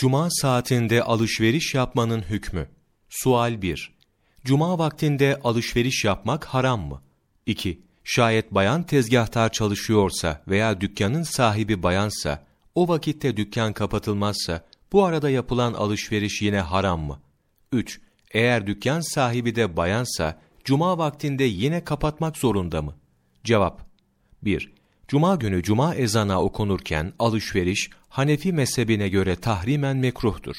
Cuma saatinde alışveriş yapmanın hükmü. Sual 1. Cuma vaktinde alışveriş yapmak haram mı? 2. Şayet bayan tezgahtar çalışıyorsa veya dükkanın sahibi bayansa, o vakitte dükkan kapatılmazsa, bu arada yapılan alışveriş yine haram mı? 3. Eğer dükkan sahibi de bayansa, cuma vaktinde yine kapatmak zorunda mı? Cevap 1. Cuma günü cuma ezana okunurken alışveriş Hanefi mezhebine göre tahrimen mekruhtur.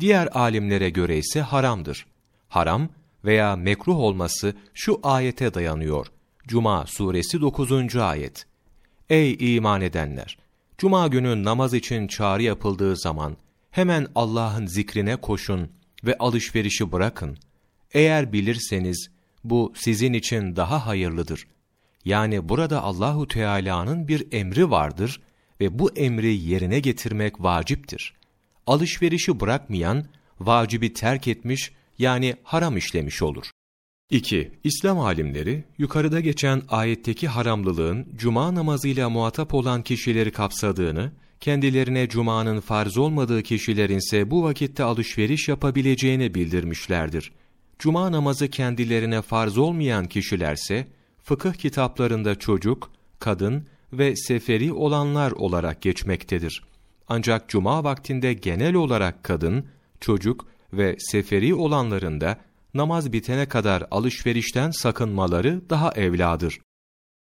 Diğer alimlere göre ise haramdır. Haram veya mekruh olması şu ayete dayanıyor. Cuma suresi 9. ayet. Ey iman edenler! Cuma günü namaz için çağrı yapıldığı zaman hemen Allah'ın zikrine koşun ve alışverişi bırakın. Eğer bilirseniz bu sizin için daha hayırlıdır. Yani burada Allahu Teala'nın bir emri vardır ve bu emri yerine getirmek vaciptir. Alışverişi bırakmayan vacibi terk etmiş yani haram işlemiş olur. 2. İslam alimleri yukarıda geçen ayetteki haramlılığın cuma namazıyla muhatap olan kişileri kapsadığını, kendilerine cumanın farz olmadığı kişilerin ise bu vakitte alışveriş yapabileceğini bildirmişlerdir. Cuma namazı kendilerine farz olmayan kişilerse, fıkıh kitaplarında çocuk, kadın ve seferi olanlar olarak geçmektedir. Ancak cuma vaktinde genel olarak kadın, çocuk ve seferi olanların da namaz bitene kadar alışverişten sakınmaları daha evladır.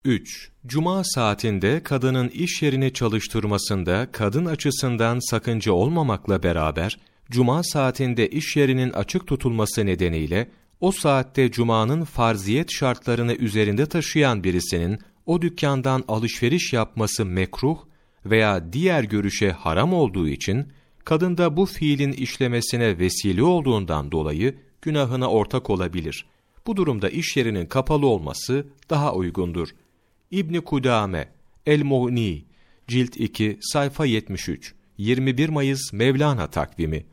3. Cuma saatinde kadının iş yerini çalıştırmasında kadın açısından sakınca olmamakla beraber, cuma saatinde iş yerinin açık tutulması nedeniyle, o saatte cumanın farziyet şartlarını üzerinde taşıyan birisinin o dükkandan alışveriş yapması mekruh veya diğer görüşe haram olduğu için, kadında bu fiilin işlemesine vesile olduğundan dolayı günahına ortak olabilir. Bu durumda iş yerinin kapalı olması daha uygundur. İbni Kudame, El-Mughni, Cilt 2, sayfa 73, 21 Mayıs Mevlana takvimi